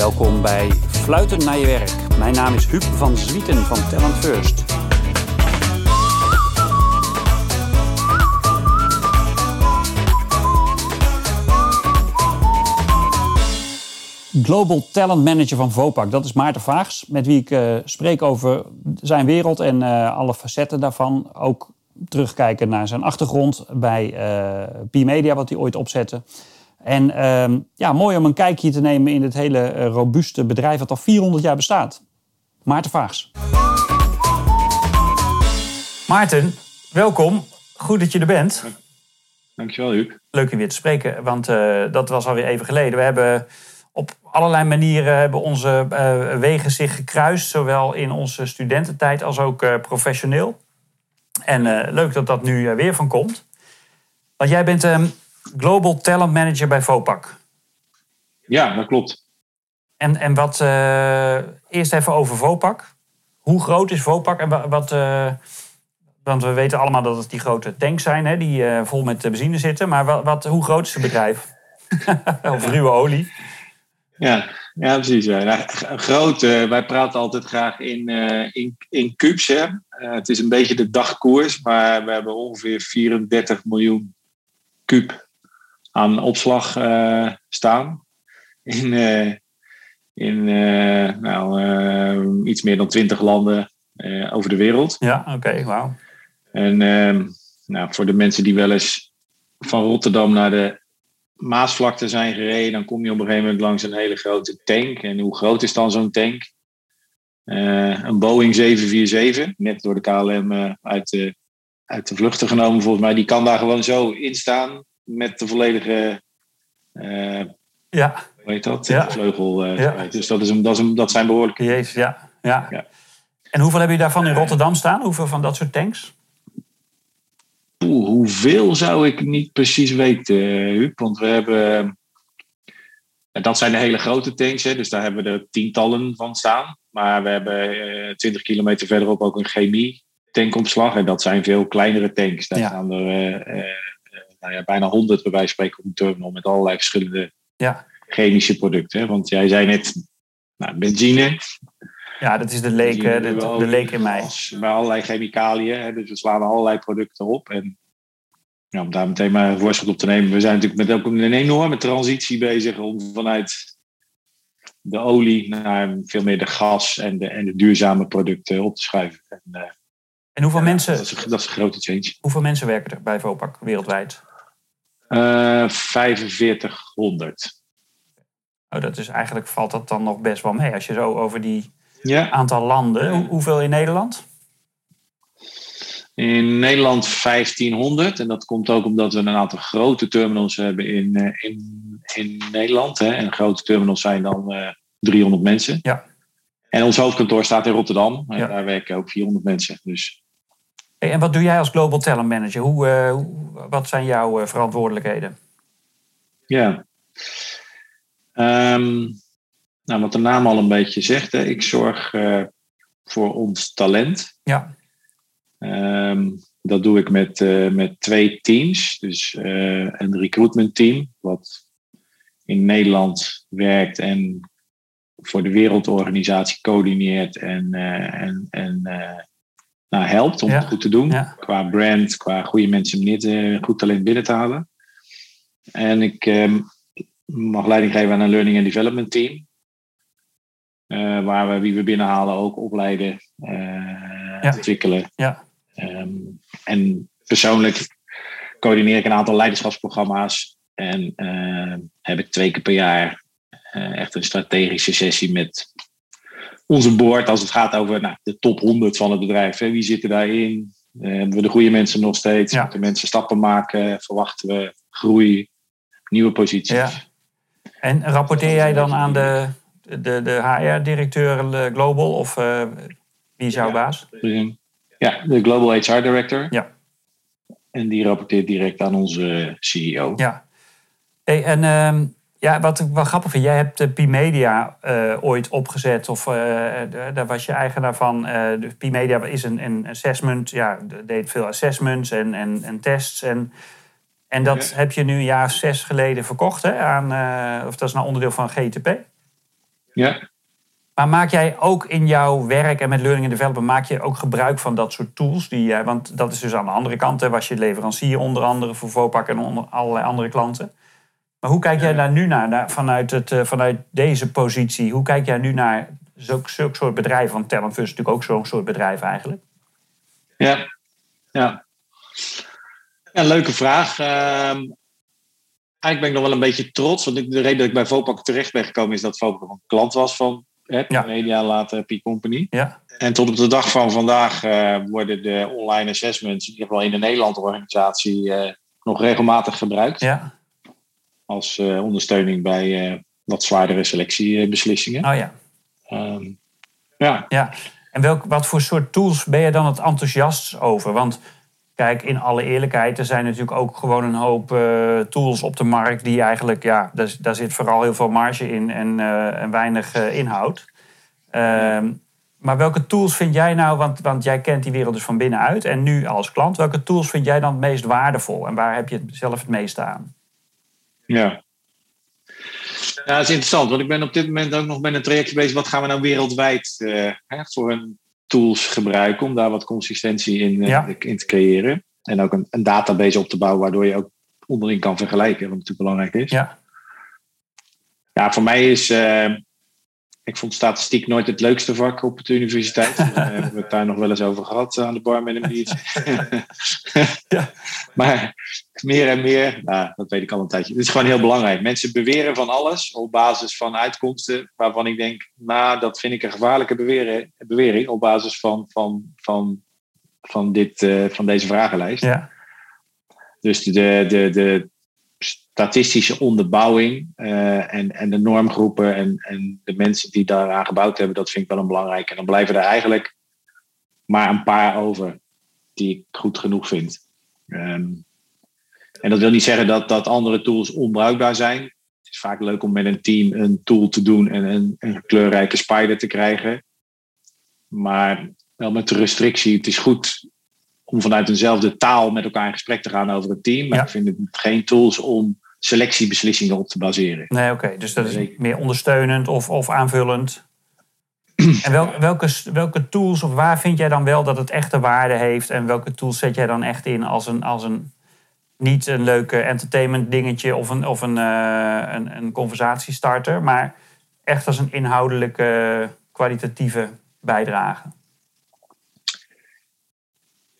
Welkom bij Fluiten naar je werk. Mijn naam is Huub van Zwieten van Talent First. Global Talent Manager van Vopak, dat is Maarten Vaags, met wie ik uh, spreek over zijn wereld en uh, alle facetten daarvan. Ook terugkijken naar zijn achtergrond bij uh, P-Media, wat hij ooit opzette. En uh, ja, mooi om een kijkje te nemen in het hele robuuste bedrijf dat al 400 jaar bestaat. Maarten Vaags. Maarten, welkom. Goed dat je er bent. Dankjewel, Huub. Leuk je weer te spreken, want dat was alweer even geleden. We hebben op allerlei manieren hebben onze uh, wegen zich gekruist, zowel in onze studententijd als ook uh, professioneel. En uh, leuk dat dat nu weer van komt. Want jij bent um, Global Talent Manager bij Vopak. Ja, dat klopt. En, en wat, eerst even over Vopak. Hoe groot is Vopak en wat, want we weten allemaal dat het die grote tanks zijn, hè, die vol met benzine zitten. Maar wat, wat, hoe groot is het bedrijf? of ruwe olie? Ja, ja precies. Ja. Nou, groot, uh, wij praten altijd graag in, uh, in, in kubus. Hè. Uh, het is een beetje de dagkoers, maar we hebben ongeveer 34 miljoen kub aan opslag staan. In, in nou, iets meer dan 20 landen over de wereld. Ja, oké, okay, wauw. En ehm, nou, voor de mensen die wel eens van Rotterdam naar de Maasvlakte zijn gereden, dan kom je op een gegeven moment langs een hele grote tank. En hoe groot is dan zo'n tank? Een Boeing 747, net door de KLM uit, de, uit de vluchten genomen volgens mij. Die kan daar gewoon zo in staan met de volledige, uh, ja. hoe heet dat? Ja. Vleugel. Ja. Dus dat, is een, dat, is een, dat zijn behoorlijke... Jezus, ja. Ja. ja. En hoeveel heb je daarvan in Rotterdam staan? Hoeveel van dat soort tanks? Oeh, hoeveel zou ik niet precies weten, Huub. Want we hebben. Dat zijn de hele grote tanks, hè, dus daar hebben we er tientallen van staan. Maar we hebben uh, 20 kilometer verderop ook een chemie tankopslag. En dat zijn veel kleinere tanks. Daar staan er uh, nou ja, bijna honderd bij wijze van spreken op een terminal met allerlei verschillende ja. chemische producten. Want jij zei net nou, benzine. Ja, dat is de leek, de, de, leek in mij. Bij allerlei chemicaliën. Hè, dus we slaan allerlei producten op. En ja, om daar meteen maar voorschot op te nemen. We zijn natuurlijk met ook een enorme transitie bezig om vanuit de olie naar veel meer de gas en de, en de duurzame producten op te schuiven. En, uh, en hoeveel ja, mensen. Dat is, een, dat is, een, grote change. Hoeveel mensen werken er bij Vopak wereldwijd? Uh, 4500. Oh, dat is eigenlijk valt dat dan nog best wel mee als je zo over die ja. aantal landen. Hoe, hoeveel in Nederland? In Nederland 1500. En dat komt ook omdat we een aantal grote terminals hebben in, in, in Nederland. Hè. En grote terminals zijn dan uh, 300 mensen. Ja. En ons hoofdkantoor staat in Rotterdam. En ja. daar werken ook 400 mensen. Dus. Hey, en wat doe jij als Global Talent Manager? Hoe, uh, wat zijn jouw uh, verantwoordelijkheden? Ja. Um, nou, wat de naam al een beetje zegt. Hè. Ik zorg uh, voor ons talent. Ja. Um, dat doe ik met, uh, met twee teams. Dus een recruitment team, wat in Nederland werkt en voor de wereldorganisatie coördineert en, en, en nou, helpt om ja. het goed te doen. Ja. Qua brand, qua goede mensen dit goed talent binnen te halen. En ik um, mag leiding geven aan een learning and development team. waar we wie we binnenhalen ook opleiden, ja. ontwikkelen. Ja. Um, en persoonlijk coördineer ik een aantal leiderschapsprogramma's. En uh, heb ik twee keer per jaar uh, echt een strategische sessie met onze board. Als het gaat over nou, de top 100 van het bedrijf. Hè. Wie zitten daarin? Uh, hebben we de goede mensen nog steeds? Ja. Moeten mensen stappen maken? Verwachten we groei? Nieuwe posities? Ja. En rapporteer jij dan aan de, de, de HR-directeur Global? Of wie is jouw ja. baas? Ja, de Global HR Director. Ja. En die rapporteert direct aan onze CEO. Ja. Hey, en uh, ja, wat ik wel grappig vind, jij hebt de P-Media uh, ooit opgezet, of uh, daar was je eigenaar van. de P-Media is een, een assessment, ja, deed veel assessments en, en, en tests. En, en dat Ja. heb je nu een jaar of zes geleden verkocht hè, aan, of dat is nou onderdeel van GTP. Ja. Maar maak jij ook in jouw werk en met learning and development, maak je ook gebruik van dat soort tools? Die, jij- want dat is dus aan de andere kant, hè, was je leverancier onder andere voor Vopak en onder allerlei andere klanten. Maar hoe kijk jij daar nu naar, naar- vanuit, het, eh, vanuit deze positie? Hoe kijk jij nu naar zulk, zulk soort bedrijven? Want Talentfus is natuurlijk ook zo'n soort bedrijf eigenlijk. Ja, ja. ja leuke vraag. Ehm, eigenlijk ben ik nog wel een beetje trots. Want de reden dat ik bij Vopak terecht ben gekomen is dat Vopak een klant was van hè, Ja. Media, later P Company. Ja, En tot op de dag van vandaag eh, worden de online assessments, in ieder geval in de Nederlandse organisatie, eh, nog regelmatig gebruikt. ja. Als eh, ondersteuning bij eh, wat zwaardere selectiebeslissingen. Oh ja. Ehm, ja, Ja, en welk, wat voor soort tools ben je dan het enthousiast over? Want kijk, in alle eerlijkheid, er zijn natuurlijk ook gewoon een hoop eh, tools op de markt die eigenlijk, ja, daar, daar zit vooral heel veel marge in en, en weinig inhoud. Ehm, maar welke tools vind jij nou, want, want jij kent die wereld dus van binnenuit en nu als klant, welke tools vind jij dan het meest waardevol en waar heb je zelf het meeste aan? Ja. Ja, dat is interessant, want ik ben op dit moment ook nog met een trajectje bezig. Wat gaan we nou wereldwijd eh, hè, voor een tools gebruiken om daar wat consistentie in, eh, Ja. in te creëren? En ook een, een database op te bouwen waardoor je ook onderling kan vergelijken, wat natuurlijk belangrijk is. Ja, Ja, voor mij is. eh, ik vond statistiek nooit het leukste vak op de universiteit. Daar hebben we het daar nog wel eens over gehad aan de bar met een biertje. Ja. Maar meer en meer, nou, dat weet ik al een tijdje. Het is gewoon heel belangrijk. Mensen beweren van alles op basis van uitkomsten waarvan ik denk, nou, dat vind ik een gevaarlijke beweren, bewering op basis van, van, van, van, dit, eh, van deze vragenlijst. ja, Dus de, de, de statistische onderbouwing eh, en, en de normgroepen en, en de mensen die daaraan gebouwd hebben, dat vind ik wel een belangrijke. En dan blijven er eigenlijk maar een paar over die ik goed genoeg vind. Ehm, en dat wil niet zeggen dat, dat andere tools onbruikbaar zijn. Het is vaak leuk om met een team een tool te doen en een, een kleurrijke spider te krijgen. Maar wel met de restrictie, het is goed om vanuit eenzelfde taal met elkaar in gesprek te gaan over het team. Maar Ja. ik vind het geen tools om selectiebeslissingen op te baseren. nee, oké. Dus dat is meer ondersteunend of, of aanvullend. En wel, welke, welke tools of waar vind jij dan wel dat het echte waarde heeft? En welke tools zet jij dan echt in als een, als een niet een leuke entertainment dingetje of een, of een, eh, een, een conversatiestarter, maar echt als een inhoudelijke, kwalitatieve bijdrage?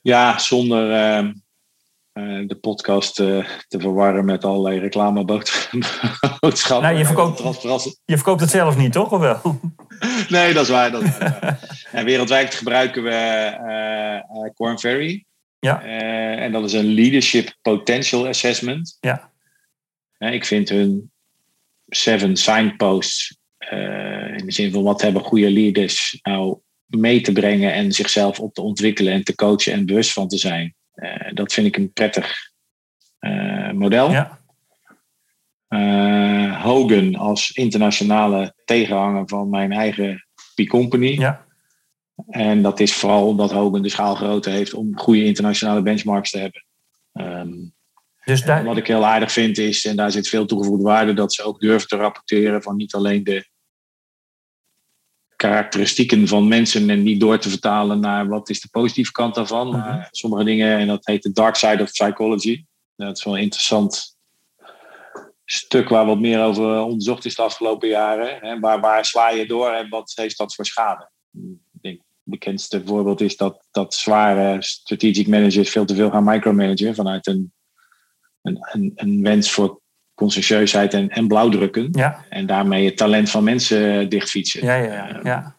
Ja, zonder ehm, eh, de podcast eh, te verwarren met allerlei reclameboodschappen. Nou, je verkoopt-. Je verkoopt het zelf niet, toch? Of wel? Nee, dat is waar. Dat is waar. en wereldwijd gebruiken we eh eh, Corn Ferry. Ja. Eh, en dat is een Leadership Potential Assessment. Ja. Eh, ik vind hun seven signposts, eh, in de zin van wat hebben goede leaders nou mee te brengen en zichzelf op te ontwikkelen en te coachen en bewust van te zijn. Eh, dat vind ik een prettig eh, model. Ja. Eh, Hogan als internationale tegenhanger van mijn eigen P-Company. Ja. En dat is vooral omdat Hogan de schaalgrootte heeft om goede internationale benchmarks te hebben. Ehm, Dus daar, wat ik heel aardig vind is, en daar zit veel toegevoegde waarde, dat ze ook durven te rapporteren van niet alleen de karakteristieken van mensen en niet door te vertalen naar wat is de positieve kant daarvan. Maar sommige dingen, en dat heet de dark side of psychology. Dat is wel een interessant stuk waar wat meer over onderzocht is de afgelopen jaren. Hè, waar, waar sla je door en wat heeft dat voor schade? Ik denk, het bekendste voorbeeld is dat, dat zware strategic managers veel te veel gaan micromanagen vanuit een, een, een, een wens voor conscientieusheid en, en blauwdrukken. ja, En daarmee het talent van mensen dichtfietsen. ja, ja, ja, ja.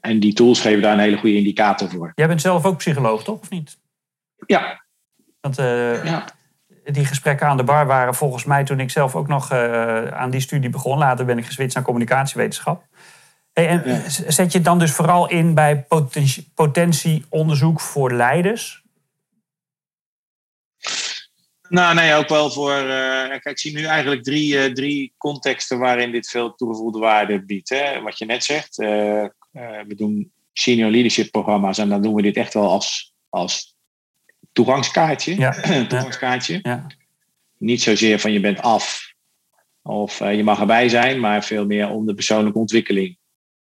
En die tools geven daar een hele goede indicator voor. Jij bent zelf ook psycholoog, toch? Of niet? Ja, Want eh, ja. die gesprekken aan de bar waren volgens mij toen ik zelf ook nog eh, aan die studie begon. Later ben ik geswitcht naar communicatiewetenschap. Hey, en Ja. zet je het dan dus vooral in bij potentie- potentieonderzoek voor leiders? Nou, nee, ook wel voor. eh, kijk, ik zie nu eigenlijk drie, eh, drie contexten waarin dit veel toegevoegde waarde biedt. Hè. Wat je net zegt, eh, we doen senior leadership programma's en dan doen we dit echt wel als, als toegangskaartje. Ja, toegangskaartje. ja, Niet zozeer van je bent af Of je mag erbij zijn, maar veel meer om de persoonlijke ontwikkeling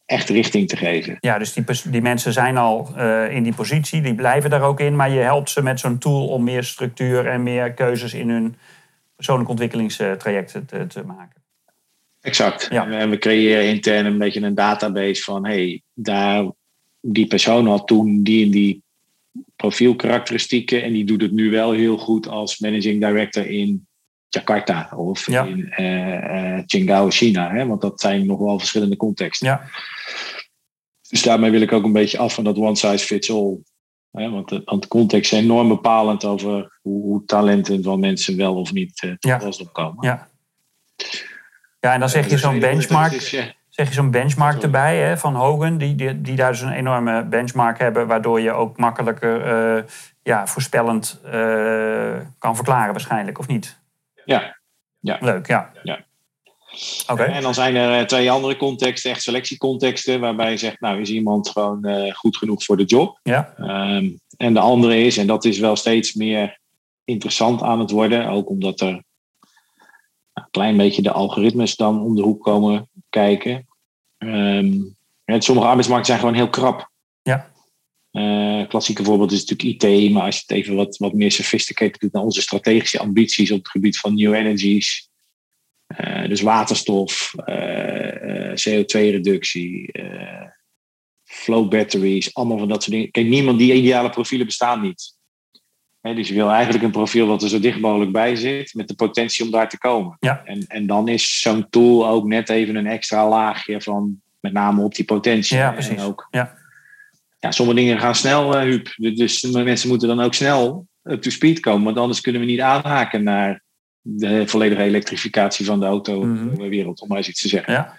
echt richting te geven. Ja, dus die, die mensen zijn al in die positie, die blijven daar ook in, maar je helpt ze met zo'n tool om meer structuur en meer keuzes in hun persoonlijke ontwikkelingstrajecten te, te maken. Exact. Ja. En we creëren intern een beetje een database van hey, daar, die persoon had toen die en die profielkarakteristieken en die doet het nu wel heel goed als managing director in Jakarta of in uh, Qingdao, China. Hè? Want dat zijn nog wel verschillende contexten. Ja. Dus daarmee wil ik ook een beetje af van dat one size fits all. Hè? Want, de, want de context is enorm bepalend over hoe, hoe talenten van mensen wel of niet uh, tot ja. opkomen. Ja. Ja, en dan zeg je zo'n benchmark, zeg je zo'n benchmark erbij hè, van Hogan, die, die, die daar dus een enorme benchmark hebben, waardoor je ook makkelijker uh, ja, voorspellend uh, kan verklaren waarschijnlijk, of niet? Ja. ja. Leuk, ja. ja. Oké. En dan zijn er eh, twee andere contexten, echt selectiecontexten, waarbij je zegt, nou is iemand gewoon uh, goed genoeg voor de job. Ja. Um, en de andere is, en dat is wel steeds meer interessant aan het worden, ook omdat er een klein beetje de algoritmes dan om de hoek komen kijken. Um, sommige arbeidsmarkten zijn gewoon heel krap. Uh, klassieke voorbeeld is natuurlijk IT, maar als je het even wat, wat meer sophisticated doet naar onze strategische ambities op het gebied van new energies, uh, dus waterstof, uh, eh, CO2-reductie, flow batteries, allemaal van dat soort dingen. Kijk, niemand die ideale profielen bestaan niet dus je wil eigenlijk een profiel wat er zo dicht mogelijk bij zit, met de potentie om daar te komen. Ja. En, en dan is zo'n tool ook net even een extra laagje van met name op die potentie. Ja, precies. En ook, ja. Ja, sommige dingen gaan snel, uh, Huub. Dus mensen moeten dan ook snel up to speed komen, want anders kunnen we niet aanhaken naar de volledige elektrificatie van de autowereld, mhm. om maar eens iets te zeggen. Ja.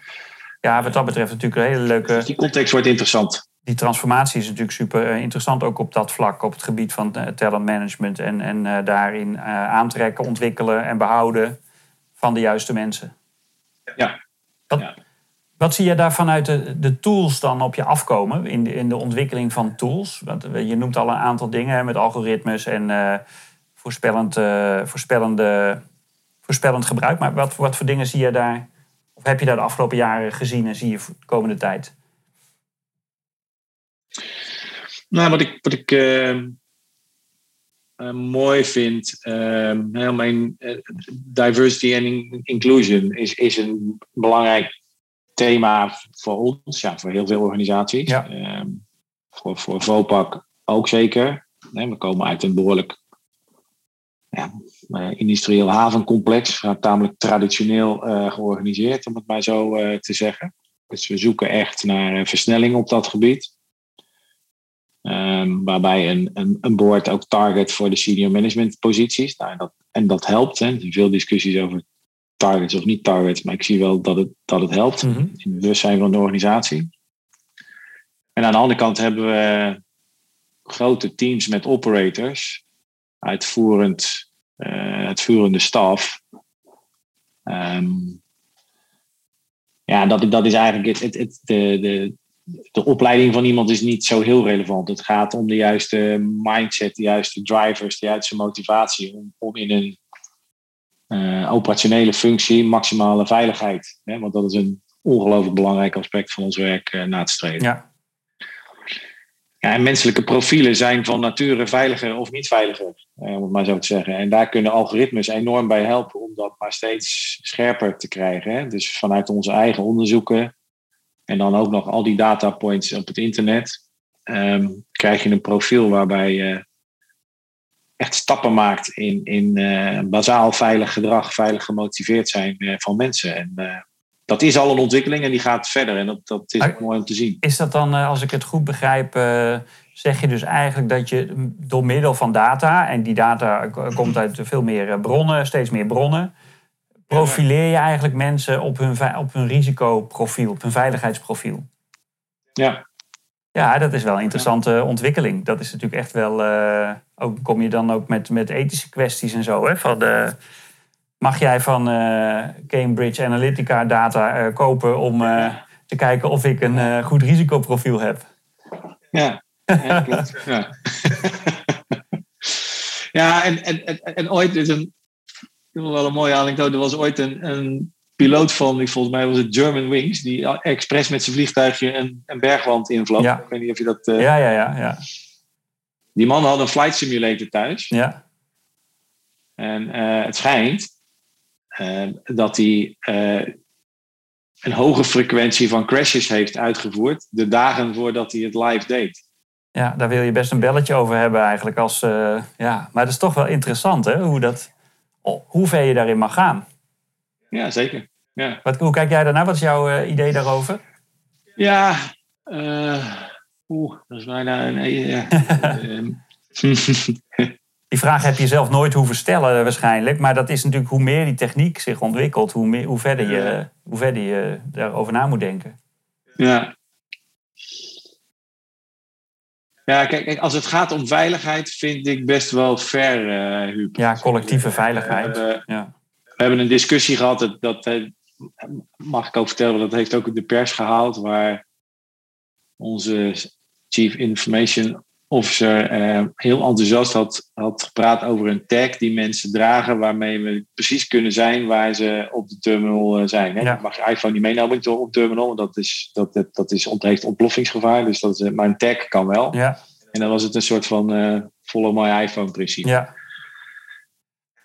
ja, wat dat betreft natuurlijk een hele leuke. Dus die context wordt interessant die transformatie is natuurlijk super eh, interessant, ook op dat vlak, op het gebied van eh, talentmanagement. En, en uh, daarin uh, aantrekken, ontwikkelen en behouden van de juiste mensen. Ja. Wat, ja. Wat zie je daar vanuit de, de tools dan op je afkomen in de, in de ontwikkeling van tools? Want je noemt al een aantal dingen met algoritmes en uh, voorspellend, voorspellende, voorspellend gebruik. Maar wat, wat voor dingen zie je daar, of heb je daar de afgelopen jaren gezien en zie je de komende tijd? Nou, wat ik, wat ik uh, mooi vind, uh, mijn diversity en inclusion is, is een belangrijk thema voor ons, ja, voor heel veel organisaties. Ja. Ehm, voor, voor VOPAC ook zeker. we komen uit een behoorlijk ja, industrieel havencomplex, tamelijk traditioneel georganiseerd, om het maar zo te zeggen. Dus we zoeken echt naar versnelling op dat gebied. Um, waarbij een, een, een board ook target voor de senior management posities. Nou, dat, en dat helpt. Hè. Er zijn veel discussies over targets of niet targets. Maar ik zie wel dat het, dat het helpt mm -hmm. in het bewustzijn van de organisatie. En aan de andere kant hebben we grote teams met operators. Uitvoerend, uh, uitvoerende staf. Um, ja, dat, dat is eigenlijk het, het, het, de, de, de opleiding van iemand is niet zo heel relevant. Het gaat om de juiste mindset, de juiste drivers, de juiste motivatie om, om in een uh, operationele functie maximale veiligheid. Hè? Want dat is een ongelooflijk belangrijk aspect van ons werk uh, na te streven. Ja. Ja, en menselijke profielen zijn van nature veiliger of niet veiliger, om het maar zo te zeggen. En daar kunnen algoritmes enorm bij helpen om dat maar steeds scherper te krijgen. Hè? Dus vanuit onze eigen onderzoeken en dan ook nog al die data points op het internet, um, krijg je een profiel waarbij echt stappen maakt in, in uh, bazaal veilig gedrag, veilig gemotiveerd zijn uh, van mensen. En uh, dat is al een ontwikkeling en die gaat verder. En dat, dat is maar, mooi om te zien. Is dat dan, als ik het goed begrijp, zeg je dus eigenlijk dat je door middel van data, en die data komt uit veel meer bronnen, steeds meer bronnen, profileer je eigenlijk mensen op hun, op hun risicoprofiel, op hun veiligheidsprofiel. Ja. Ja, dat is wel een interessante ontwikkeling. Dat is natuurlijk echt wel. Ook, kom je dan ook met, met ethische kwesties en zo. Hè? Van de, mag jij van uh, Cambridge Analytica data uh, kopen om te kijken of ik een goed risicoprofiel heb? Ja, ja klopt. ja, ja en, en, en, en ooit is een, wel een mooie anekdote. Er was ooit een, een piloot van, volgens mij was het German Wings, die expres met zijn vliegtuigje een, een bergwand invloog. Ja. Ik weet niet of je dat. eh, Ja, ja, ja. ja. Die man had een flight simulator thuis. ja. En eh, het schijnt eh, dat hij eh, een hoge frequentie van crashes heeft uitgevoerd. de dagen voordat hij het live deed. Ja, daar wil je best een belletje over hebben eigenlijk. Als, ja. Maar dat is toch wel interessant, hè? Hoe, dat, oh, hoe ver je daarin mag gaan. Ja, zeker. Ja, Wat, hoe kijk jij daarnaar? Wat is jouw idee daarover? ja oeh, dat is bijna een. ja. Ehm, Die vraag heb je zelf nooit hoeven stellen waarschijnlijk. Maar dat is natuurlijk hoe meer die techniek zich ontwikkelt... hoe, meer, hoe, verder, je, hoe verder je daarover na moet denken. Ja. Ja, kijk, als het gaat om veiligheid vind ik best wel ver, eh Huub. Ja, collectieve veiligheid. We hebben, Ja, we hebben een discussie gehad, dat, dat eh, mag ik ook vertellen, dat heeft ook de pers gehaald, waar onze Chief Information Officer eh, heel enthousiast had, had gepraat over een tag die mensen dragen, waarmee we precies kunnen zijn waar ze op de terminal eh, zijn. Hè? Ja. Mag je iPhone niet meenemen op op terminal, want dat, is, dat, dat, dat is, heeft ontploffingsgevaar, dus dat is, maar een tag kan wel. ja, En dan was het een soort van eh follow my iPhone principe. ja.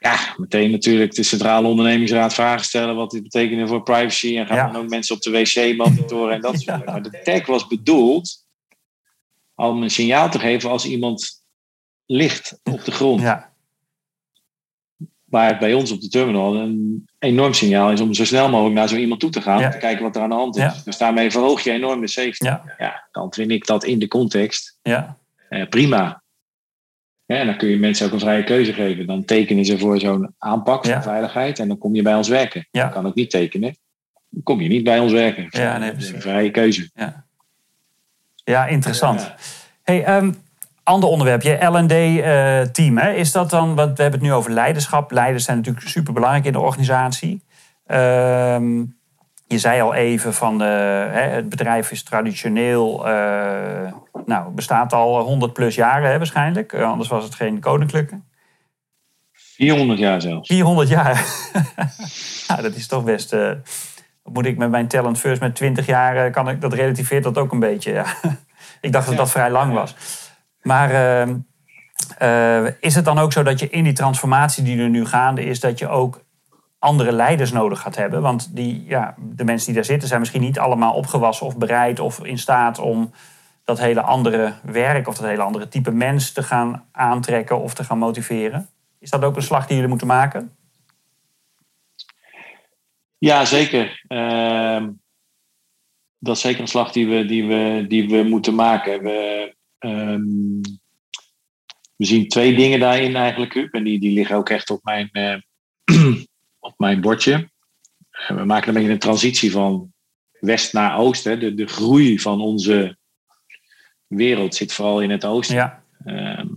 Ja, meteen natuurlijk de Centrale Ondernemingsraad vragen stellen wat dit betekent voor privacy. En gaan Ja. dan ook mensen op de wc monitoren en dat soort Ja. dingen. Maar de tag was bedoeld om een signaal te geven als iemand ligt op de grond. ja. Waar het bij ons op de terminal een enorm signaal is om zo snel mogelijk naar zo iemand toe te gaan. Om te kijken wat er aan de hand is. Dus daarmee verhoog je enorm de safety. Ja. Dan vind ik dat in de context ja. eh, prima. Ja, en dan kun je mensen ook een vrije keuze geven. Dan tekenen ze voor zo'n aanpak van Ja. veiligheid en dan kom je bij ons werken. Ja. Je kan ook niet tekenen. Dan kom je niet bij ons werken. Ja, nee, precies. een vrije keuze. Ja, interessant. Ja. Hey, ehm, ander onderwerp, je L&D-team. hè is dat dan, want we hebben het nu over leiderschap. Leiders zijn natuurlijk superbelangrijk in de organisatie. Ehm, je zei al even van de, hè, het bedrijf is traditioneel, eh, nou, bestaat al 100 plus jaren hè, waarschijnlijk. Eh, anders was het geen koninklijke. 400 jaar zelfs. 400 jaar. ja, dat is toch best. eh, moet ik met mijn talent first met 20 jaar, kan ik, dat relativeert dat ook een beetje. Ja. ik dacht dat dat vrij lang was. Maar ehm, eh, is het dan ook zo dat je in die transformatie die er nu gaande is, dat je ook andere leiders nodig gaat hebben? Want die, ja, de mensen die daar zitten zijn misschien niet allemaal opgewassen of bereid of in staat om dat hele andere werk of dat hele andere type mens te gaan aantrekken of te gaan motiveren. Is dat ook een slag die jullie moeten maken? Ja, zeker. Ehm, dat is zeker een slag die we, die we, die we moeten maken. We, ehm, we zien twee dingen daarin eigenlijk, Huub. En die, die liggen ook echt op mijn, eh, op mijn bordje. Eh, we maken een beetje een transitie van west naar oost. Hè. De, de groei van onze wereld zit vooral in het oosten. Ja, Ehm,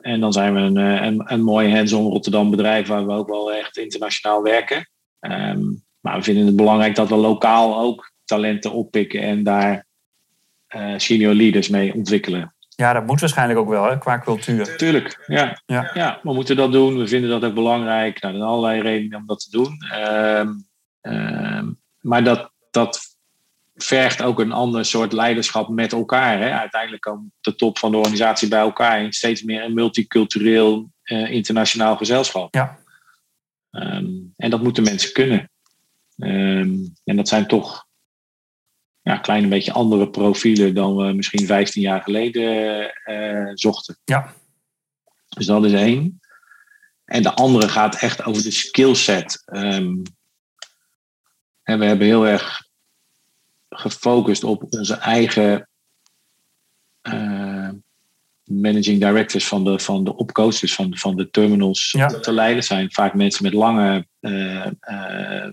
en dan zijn we een, eh, een, een mooi hands-on Rotterdam bedrijf waar we ook wel echt internationaal werken. Ehm, maar we vinden het belangrijk dat we lokaal ook talenten oppikken en daar eh, senior leaders mee ontwikkelen. Ja dat moet waarschijnlijk ook wel hè, qua cultuur. Tuurlijk, ja. Ja. ja. we moeten dat doen. We vinden dat ook belangrijk. Nou, er zijn allerlei redenen om dat te doen. Ehm, ehm, maar dat, dat vergt ook een ander soort leiderschap met elkaar. Hè. Uiteindelijk komt de top van de organisatie bij elkaar in steeds meer een multicultureel eh, internationaal gezelschap. Ja. Ehm, en dat moeten mensen kunnen. En dat zijn toch ja, een klein beetje andere profielen dan we misschien 15 jaar geleden eh, zochten. Ja. Dus dat is één. En de andere gaat echt over de skillset. Ehm, en we hebben heel erg gefocust op onze eigen eh, managing directors van de, van de opco's, dus van, van de terminals Ja. te leiden. Zijn vaak mensen met lange eh,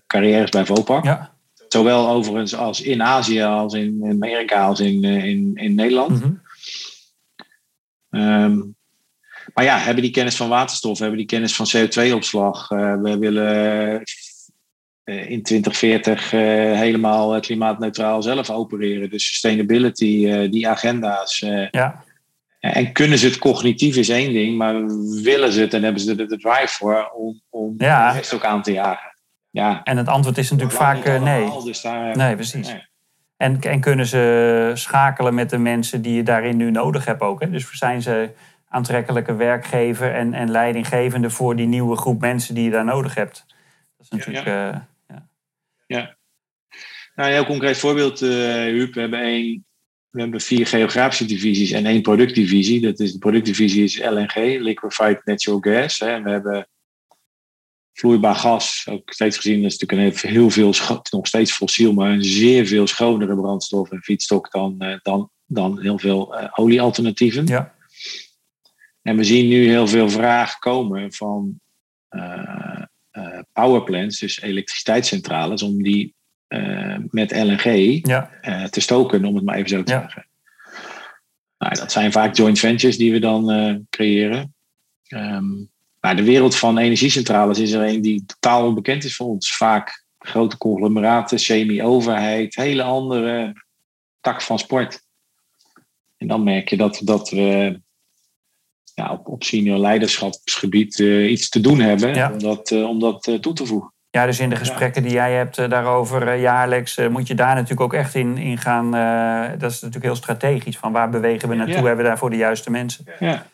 carrières bij Vopak. Ja. Zowel overigens als in Azië, als in Amerika, als in, eh, in, in Nederland. Mhm. Ehm, maar ja, hebben die kennis van waterstof, hebben die kennis van CO2-opslag. Eh, we willen eh, in 2040 eh, helemaal klimaatneutraal zelf opereren. Dus sustainability, die agenda's. ja. en kunnen ze het cognitief is één ding, maar willen ze het en hebben ze er de drive voor om, om Ja. de rest ook aan te jagen. Ja. En het antwoord is natuurlijk vaak eh, nee. Dus daar, Nee, precies. nee. En, en kunnen ze schakelen met de mensen die je daarin nu nodig hebt ook. Hè? Dus zijn ze aantrekkelijke werkgever en, en leidinggevende voor die nieuwe groep mensen die je daar nodig hebt. Dat is natuurlijk. eh, Nou, een heel concreet voorbeeld, eh Huub. We hebben, één, we hebben vier geografische divisies en één productdivisie. Dat is, de productdivisie is LNG, Liquefied Natural Gas. Hè. En we hebben vloeibaar gas, ook steeds gezien, dat is natuurlijk een heel, heel veel, nog steeds fossiel, maar een zeer veel schonere brandstof en fietsstok dan, eh, dan, dan heel veel eh, oliealternatieven. ja. En we zien nu heel veel vraag komen van eh, eh, powerplants, dus elektriciteitscentrales, om die met LNG Ja. te stoken, om het maar even zo te Ja. zeggen. Nou, dat zijn vaak joint ventures die we dan creëren. Ehm, maar de wereld van energiecentrales is er een die totaal onbekend is voor ons. Vaak grote conglomeraten, semi-overheid, hele andere tak van sport. En dan merk je dat, dat we ja, op, op senior leiderschapsgebied eh, iets te doen hebben Ja. om dat, eh, om dat eh, toe te voegen. ja, dus in de gesprekken die jij hebt daarover jaarlijks, moet je daar natuurlijk ook echt in, in gaan. dat is natuurlijk heel strategisch. Van waar bewegen we naartoe? Ja. Hebben we daarvoor de juiste mensen? Ja.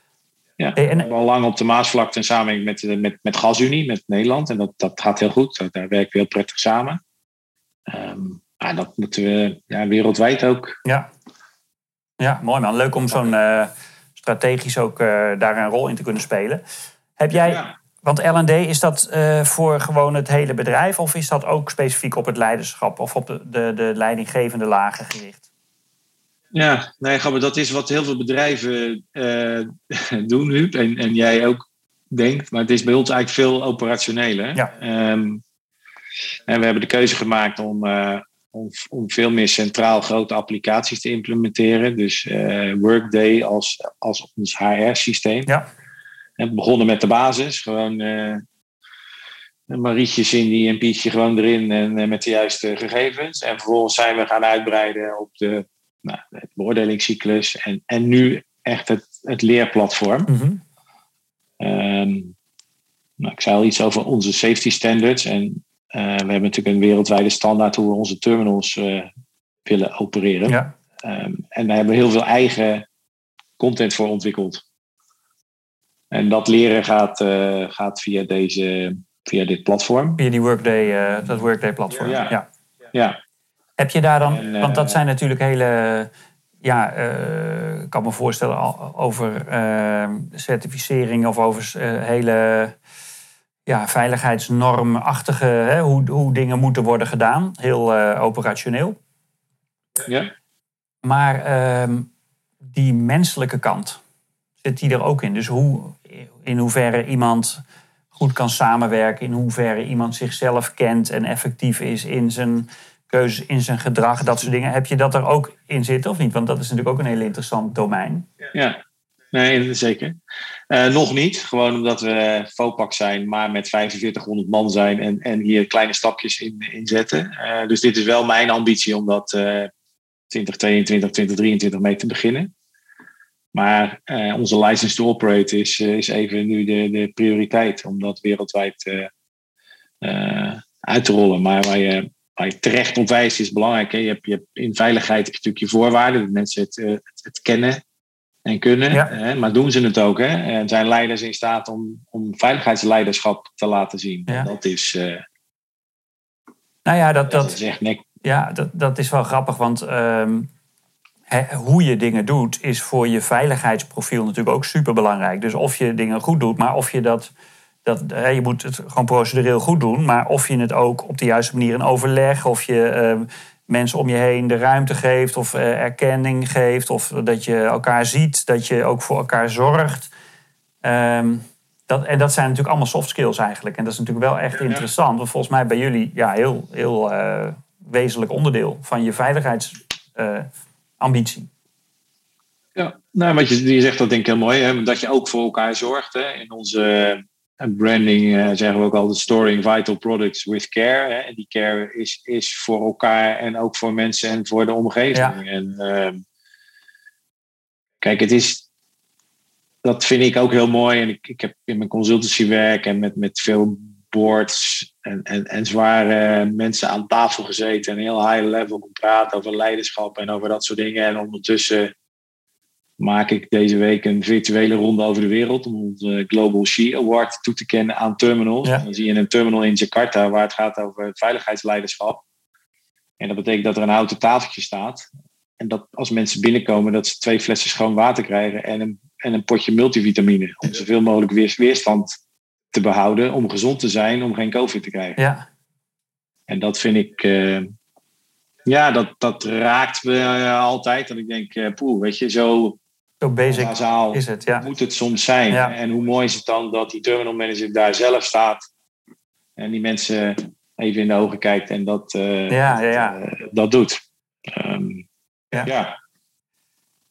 Ja, Hey, we en- hebben al lang op de Maasvlakte in samenwerking met, eh, met, met GasUnie, met Nederland. En dat, dat gaat heel goed. Daar- werken we heel prettig samen. Ehm, maar dat moeten we ja, wereldwijd ook. Ja. Ja, mooi man. Leuk om zo'n eh, strategisch ook eh, daar een rol in te kunnen spelen. Heb jij, Ja. want L&D, is dat eh, voor gewoon het hele bedrijf... of is dat ook specifiek op het leiderschap of op de, de, de leidinggevende lagen gericht? Ja, nee, Gabber, dat is wat heel veel bedrijven eh, doen, Huub. En, en jij ook denkt. Maar het is bij ons eigenlijk veel operationeler. Ja. Ehm, en we hebben de keuze gemaakt om, eh, om, om veel meer centraal grote applicaties te implementeren. Dus eh, Workday als, als ons HR-systeem. Ja. En begonnen met de basis. Gewoon eh Marietje, Cindy en Pietje gewoon erin en met de juiste gegevens. En vervolgens zijn we gaan uitbreiden op de nou, het beoordelingscyclus. En, en nu echt het, het leerplatform. Mhm. Ehm, nou, ik zei al iets over onze safety standards. En eh, we hebben natuurlijk een wereldwijde standaard hoe we onze terminals eh, willen opereren. Ja. Ehm, en daar hebben we heel veel eigen content voor ontwikkeld. En dat leren gaat, eh, gaat via, deze, via dit platform. Via die Workday, dat Workday-platform. Ja. Ja. Ja, Heb je daar dan, En, eh, want dat zijn natuurlijk hele, ja, eh, ik kan me voorstellen over eh, certificering of over eh, hele ja, veiligheidsnormachtige, hè, hoe, hoe dingen moeten worden gedaan. Heel operationeel. ja. Maar ehm, die menselijke kant, zit die er ook in? Dus hoe, in hoeverre iemand goed kan samenwerken, in hoeverre iemand zichzelf kent en effectief is in zijn keuzes, in zijn gedrag, dat soort dingen. Heb je dat er ook in zitten of niet? Want dat is natuurlijk ook een heel interessant domein. Ja, nee, zeker. Eh, nog niet, gewoon omdat we FOPAC zijn, maar met 4500 man zijn en, en hier kleine stapjes in, in zetten. Eh, dus dit is wel mijn ambitie om dat eh 2022, 2023 mee te beginnen. Maar eh, onze license to operate is, is even nu de, de prioriteit om dat wereldwijd uit te rollen. Maar je, waar je terecht op wijst is belangrijk. Hè? Je hebt, je hebt, in veiligheid heb je natuurlijk je voorwaarden, dat mensen het, eh, het, het kennen en kunnen. Ja. Hè? Maar doen ze het ook? Hè? En zijn leiders in staat om, om veiligheidsleiderschap te laten zien? Ja. Dat, is, eh, Nou ja, dat, dat dat, is echt nek. Ja, dat, dat is wel grappig, want ehm, hoe je dingen doet is voor je veiligheidsprofiel natuurlijk ook super belangrijk. Dus of je dingen goed doet, maar of je dat. Dat hè, je moet het gewoon procedureel goed doen, maar of je het ook op de juiste manier in overleg, of je ehm, mensen om je heen de ruimte geeft, of eh, erkenning geeft, of dat je elkaar ziet, dat je ook voor elkaar zorgt. Ehm, dat, en dat zijn natuurlijk allemaal soft skills eigenlijk. En dat is natuurlijk wel echt Ja. interessant. Want volgens mij bij jullie ja, heel, heel eh, wezenlijk onderdeel van je veiligheidsambitie. Ja, nou, wat je, je zegt dat denk ik heel mooi. Hè? Dat je ook voor elkaar zorgt. Hè? In onze eh, branding eh, zeggen we ook altijd storing vital products with care. Hè? En die care is, is voor elkaar en ook voor mensen en voor de omgeving. Ja. En, ehm, kijk, het is... Dat vind ik ook heel mooi. En ik, ik heb in mijn consultancywerk en met, met veel boards en, en, en zware mensen aan tafel gezeten. En heel high level gepraat over leiderschap en over dat soort dingen. En ondertussen maak ik deze week een virtuele ronde over de wereld om onze Global She Award toe te kennen aan terminals. Ja. Dan zie je een terminal in Jakarta waar het gaat over veiligheidsleiderschap. En dat betekent dat er een houten tafeltje staat. En dat als mensen binnenkomen, dat ze twee flessen schoon water krijgen en een, en een potje multivitamine. Om zoveel mogelijk weer, weerstand te behouden, om gezond te zijn, om geen COVID te krijgen. Ja, En dat vind ik, eh, ja, dat, dat raakt me eh, altijd. Dat ik denk, eh poeh, weet je, zo zo basic is het. Ja. moet het soms zijn. Ja. En hoe mooi is het dan dat die terminal manager daar zelf staat en die mensen even in de ogen kijkt en dat, eh, Ja, ja, ja. eh, dat doet. Ehm, Ja. ja.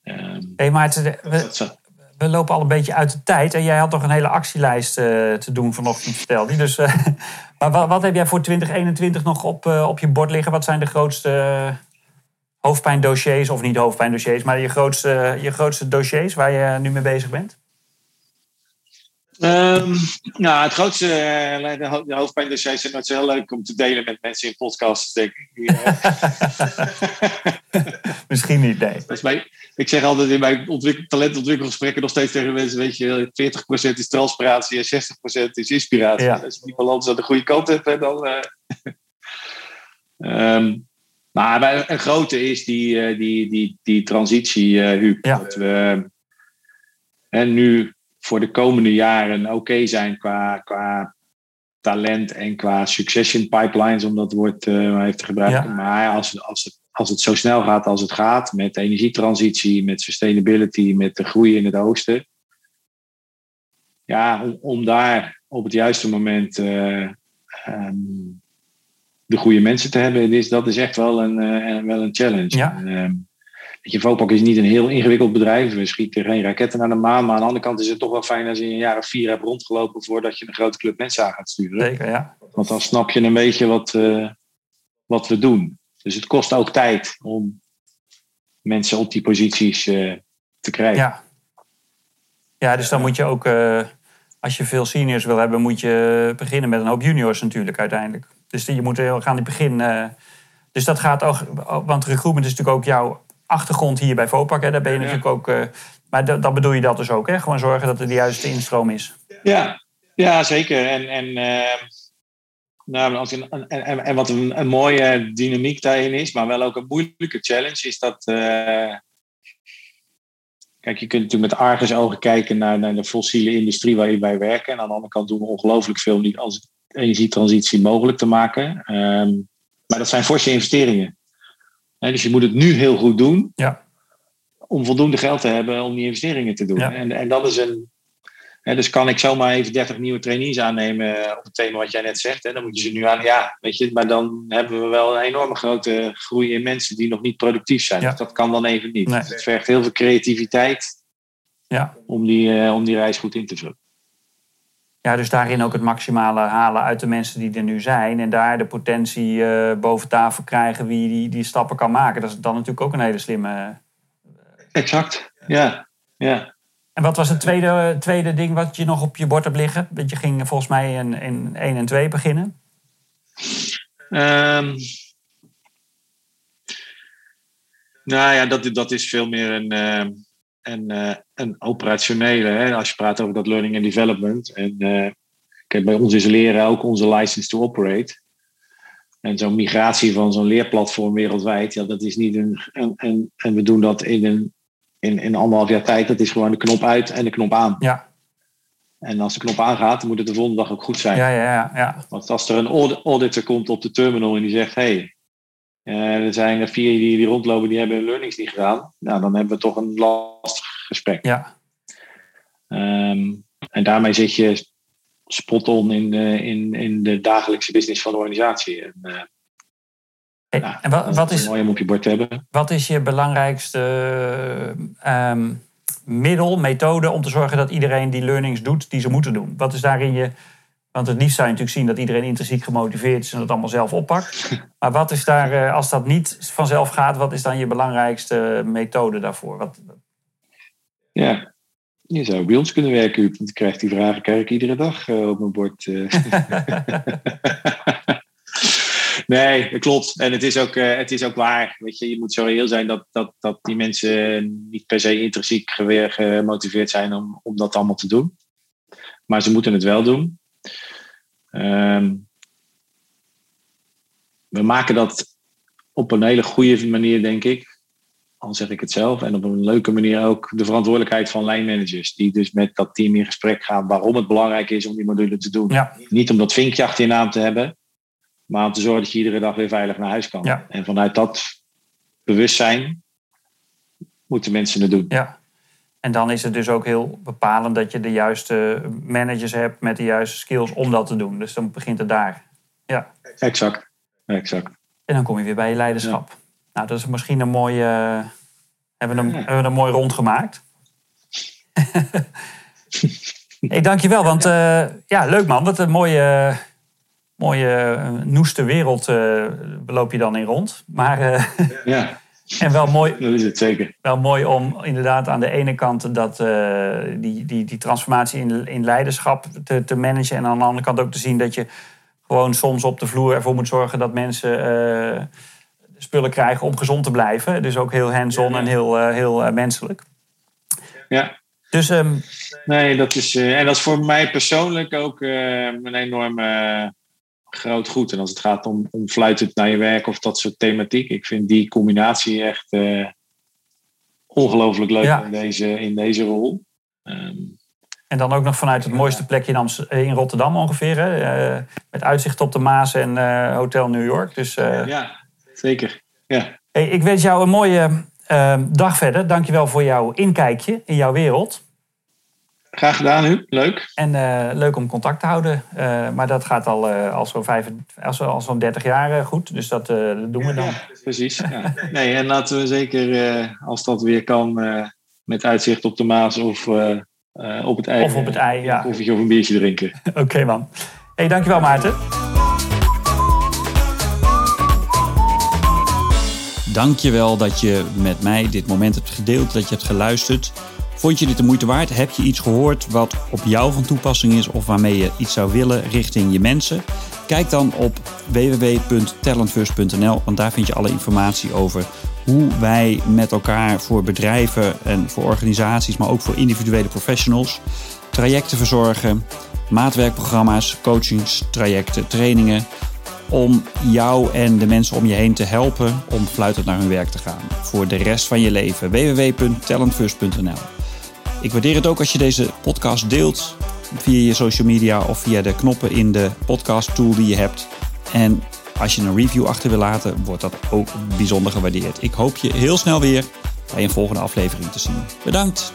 Ehm, Hey Maarten, we, dat we lopen al een beetje uit de tijd. En jij had nog een hele actielijst eh, te doen vanochtend, vertelde. Dus, maar wat, wat heb jij voor 2021 nog op, op je bord liggen? Wat zijn de grootste hoofdpijndossiers? Of niet hoofdpijndossiers, maar je grootste, je grootste dossiers waar je nu mee bezig bent? Ehm, nou, het grootste, eh, de, ho- de hoofdpijndossiers zijn nooit zo heel leuk om te delen met mensen in podcasts, denk ik. Eh, Misschien niet, nee. Ik zeg altijd in mijn ontwikkel, talentontwikkelgesprekken nog steeds tegen mensen, weet je, 40% is transpiratie en 60% is inspiratie. Ja. Als je die balans aan de goede kant hebt, dan... eh Ehm, maar een grote is die, eh, die, die, die transitie, eh Huub. Ja. Dat we en nu voor de komende jaren oké zijn qua, qua talent en qua succession pipelines, om dat woord eh, maar even te gebruiken. Ja. Maar als, als, het, als het zo snel gaat als het gaat, met de energietransitie, met sustainability, met de groei in het oosten. Ja, om, om daar op het juiste moment eh, ehm, de goede mensen te hebben, is, dat is echt wel een, eh, wel een challenge. Ja. En, ehm, je, Vopak is niet een heel ingewikkeld bedrijf. We schieten geen raketten naar de maan. Maar aan de andere kant is het toch wel fijn als je een jaar of vier hebt rondgelopen voordat je een grote club mensen aan gaat sturen. Zeker, ja. Want dan snap je een beetje wat, eh, wat we doen. Dus het kost ook tijd om mensen op die posities eh, te krijgen. Ja. Ja, dus dan moet je ook, als je veel seniors wil hebben, moet je beginnen met een hoop juniors natuurlijk uiteindelijk. Dus die- je moet heel gaan die begin. eh, dus dat gaat ook, want recruitment is natuurlijk ook jouw achtergrond hier bij Vopak. Hè? Daar ben je Ja. natuurlijk ook. eh, maar dat, dat bedoel je dat dus ook, hè? Gewoon zorgen dat er de juiste instroom is. Ja, ja zeker. En, en, eh, nou, als een, en, en, en wat een, een mooie dynamiek daarin is, maar wel ook een moeilijke challenge, is dat. eh, kijk, je kunt natuurlijk met argusogen kijken naar, naar de fossiele industrie waarin wij werken. En aan de andere kant doen we ongelooflijk veel die als energietransitie mogelijk te maken. Ehm, maar dat zijn forse investeringen. Dus je moet het nu heel goed doen. Ja. Om voldoende geld te hebben om die investeringen te doen. Ja. En, en dat is een, dus kan ik zomaar even 30 nieuwe trainees aannemen op het thema wat jij net zegt. Hè? Dan moet je ze nu aan. Ja, weet je, maar dan hebben we wel een enorme grote groei in mensen die nog niet productief zijn. Ja. Dus dat kan dan even niet. Nee. Dus het vergt heel veel creativiteit Ja. om die, eh, om die reis goed in te vullen. Ja, dus daarin ook het maximale halen uit de mensen die er nu zijn. En daar de potentie eh, boven tafel krijgen wie die, die stappen kan maken. Dat is dan natuurlijk ook een hele slimme. Exact. Ja, ja. En wat was het tweede, tweede ding wat je nog op je bord hebt liggen? Want je ging volgens mij in, in 1 en 2 beginnen. Ehm, nou ja, dat, dat is veel meer een, eh, eh, een operationele. Hè? Als je praat over dat learning and development. En eh, kijk, bij ons is leren ook onze license to operate. En zo'n migratie van zo'n leerplatform wereldwijd, ja, dat is niet een, een, een. En we doen dat in een in, in anderhalf jaar tijd. Dat is gewoon de knop uit en de knop aan. Ja, En als de knop aangaat, dan moet het de volgende dag ook goed zijn. ja, ja. ja, ja. Want als er een aud- auditor komt op de terminal en die zegt: hé, hey, er zijn er vier die, die rondlopen die hebben hun learnings niet gedaan. Nou, dan hebben we toch een lastig gesprek. ja. Ehm, en daarmee zit je spot on in de, in, in de dagelijkse business van de organisatie. En, eh, Hey, ja, en wat, wat, is, mooi om op je bord te hebben. wat is je belangrijkste ehm, middel, methode om te zorgen dat iedereen die learnings doet die ze moeten doen? Wat is daarin je. Want het liefst zou je natuurlijk zien dat iedereen intrinsiek gemotiveerd is en het allemaal zelf oppakt. Maar wat is daar, eh, als dat niet vanzelf gaat, wat is dan je belangrijkste methode daarvoor? Wat, Ja. Je zou bij ons kunnen werken, want ik krijg die vragen krijg ik iedere dag uh, op mijn bord. nee, dat klopt. En het is ook, het is ook waar. Weet je, je moet zo reëel zijn dat, dat, dat die mensen niet per se intrinsiek gemotiveerd zijn om, om dat allemaal te doen. Maar ze moeten het wel doen. Um, we maken dat op een hele goede manier, denk ik. Al zeg ik het zelf. En op een leuke manier ook de verantwoordelijkheid van lijnmanagers. Die dus met dat team in gesprek gaan waarom het belangrijk is om die module te doen. Ja. Niet om dat vinkje achter je naam te hebben. Maar om te zorgen dat je iedere dag weer veilig naar huis kan. Ja. En vanuit dat bewustzijn moeten mensen het doen. Ja. En dan is het dus ook heel bepalend dat je de juiste managers hebt met de juiste skills om dat te doen. Dus dan begint het daar. Ja. Exact exact. En dan kom je weer bij je leiderschap. Nou, dat is misschien een mooie. Uh, hebben, we een, hebben we een mooi rond gemaakt. hey, dankjewel, want uh, ja, leuk man. Wat een mooie, mooie uh, noeste wereld loop je dan in rond. Maar, ja. En wel mooi, dat is het zeker. Wel mooi om inderdaad aan de ene kant dat, die, die, die transformatie in, in leiderschap te, te managen. En aan de andere kant ook te zien dat je gewoon soms op de vloer ervoor moet zorgen dat mensen uh, spullen krijgen om gezond te blijven. Dus ook heel hands-on en heel, uh, heel menselijk. Ja. Dus, um... nee, dat is, en dat is voor mij persoonlijk ook een enorm groot goed. En als het gaat om, om fluitend naar je werk of dat soort thematiek. Ik vind die combinatie echt ongelooflijk leuk in, deze, in deze rol. Um, en dan ook nog vanuit het mooiste plekje in, eh, in Rotterdam ongeveer. Hè? Uh, met uitzicht op de Maas en uh, Hotel New York. Dus. Ja, zeker. Ja. Hey, ik wens jou een mooie dag verder. Dankjewel voor jouw inkijkje in jouw wereld. Graag gedaan, u. Leuk. En leuk om contact te houden. maar dat gaat al, al zo'n al zo 30 jaar goed. Dus dat, dat doen we dan. Ja, precies. Ja. Nee, en laten we zeker, als dat weer kan, met uitzicht op de Maas of uh, op het ei. Of op het ei, ja. Of een biertje drinken. Oké okay, man. hey, dankjewel Maarten. Dankjewel dat je met mij dit moment hebt gedeeld, dat je hebt geluisterd. Vond je dit de moeite waard? Heb je iets gehoord wat op jou van toepassing is of waarmee je iets zou willen richting je mensen? Kijk dan op www.talentfirst.nl, want daar vind je alle informatie over hoe wij met elkaar voor bedrijven en voor organisaties, maar ook voor individuele professionals, trajecten verzorgen, maatwerkprogramma's, coachingstrajecten, trainingen, om jou en de mensen om je heen te helpen om fluitend naar hun werk te gaan voor de rest van je leven. www.talentfirst.nl Ik waardeer het ook als je deze podcast deelt via je social media of via de knoppen in de podcast tool die je hebt. En als je een review achter wil laten, wordt dat ook bijzonder gewaardeerd. Ik hoop je heel snel weer bij een volgende aflevering te zien. Bedankt!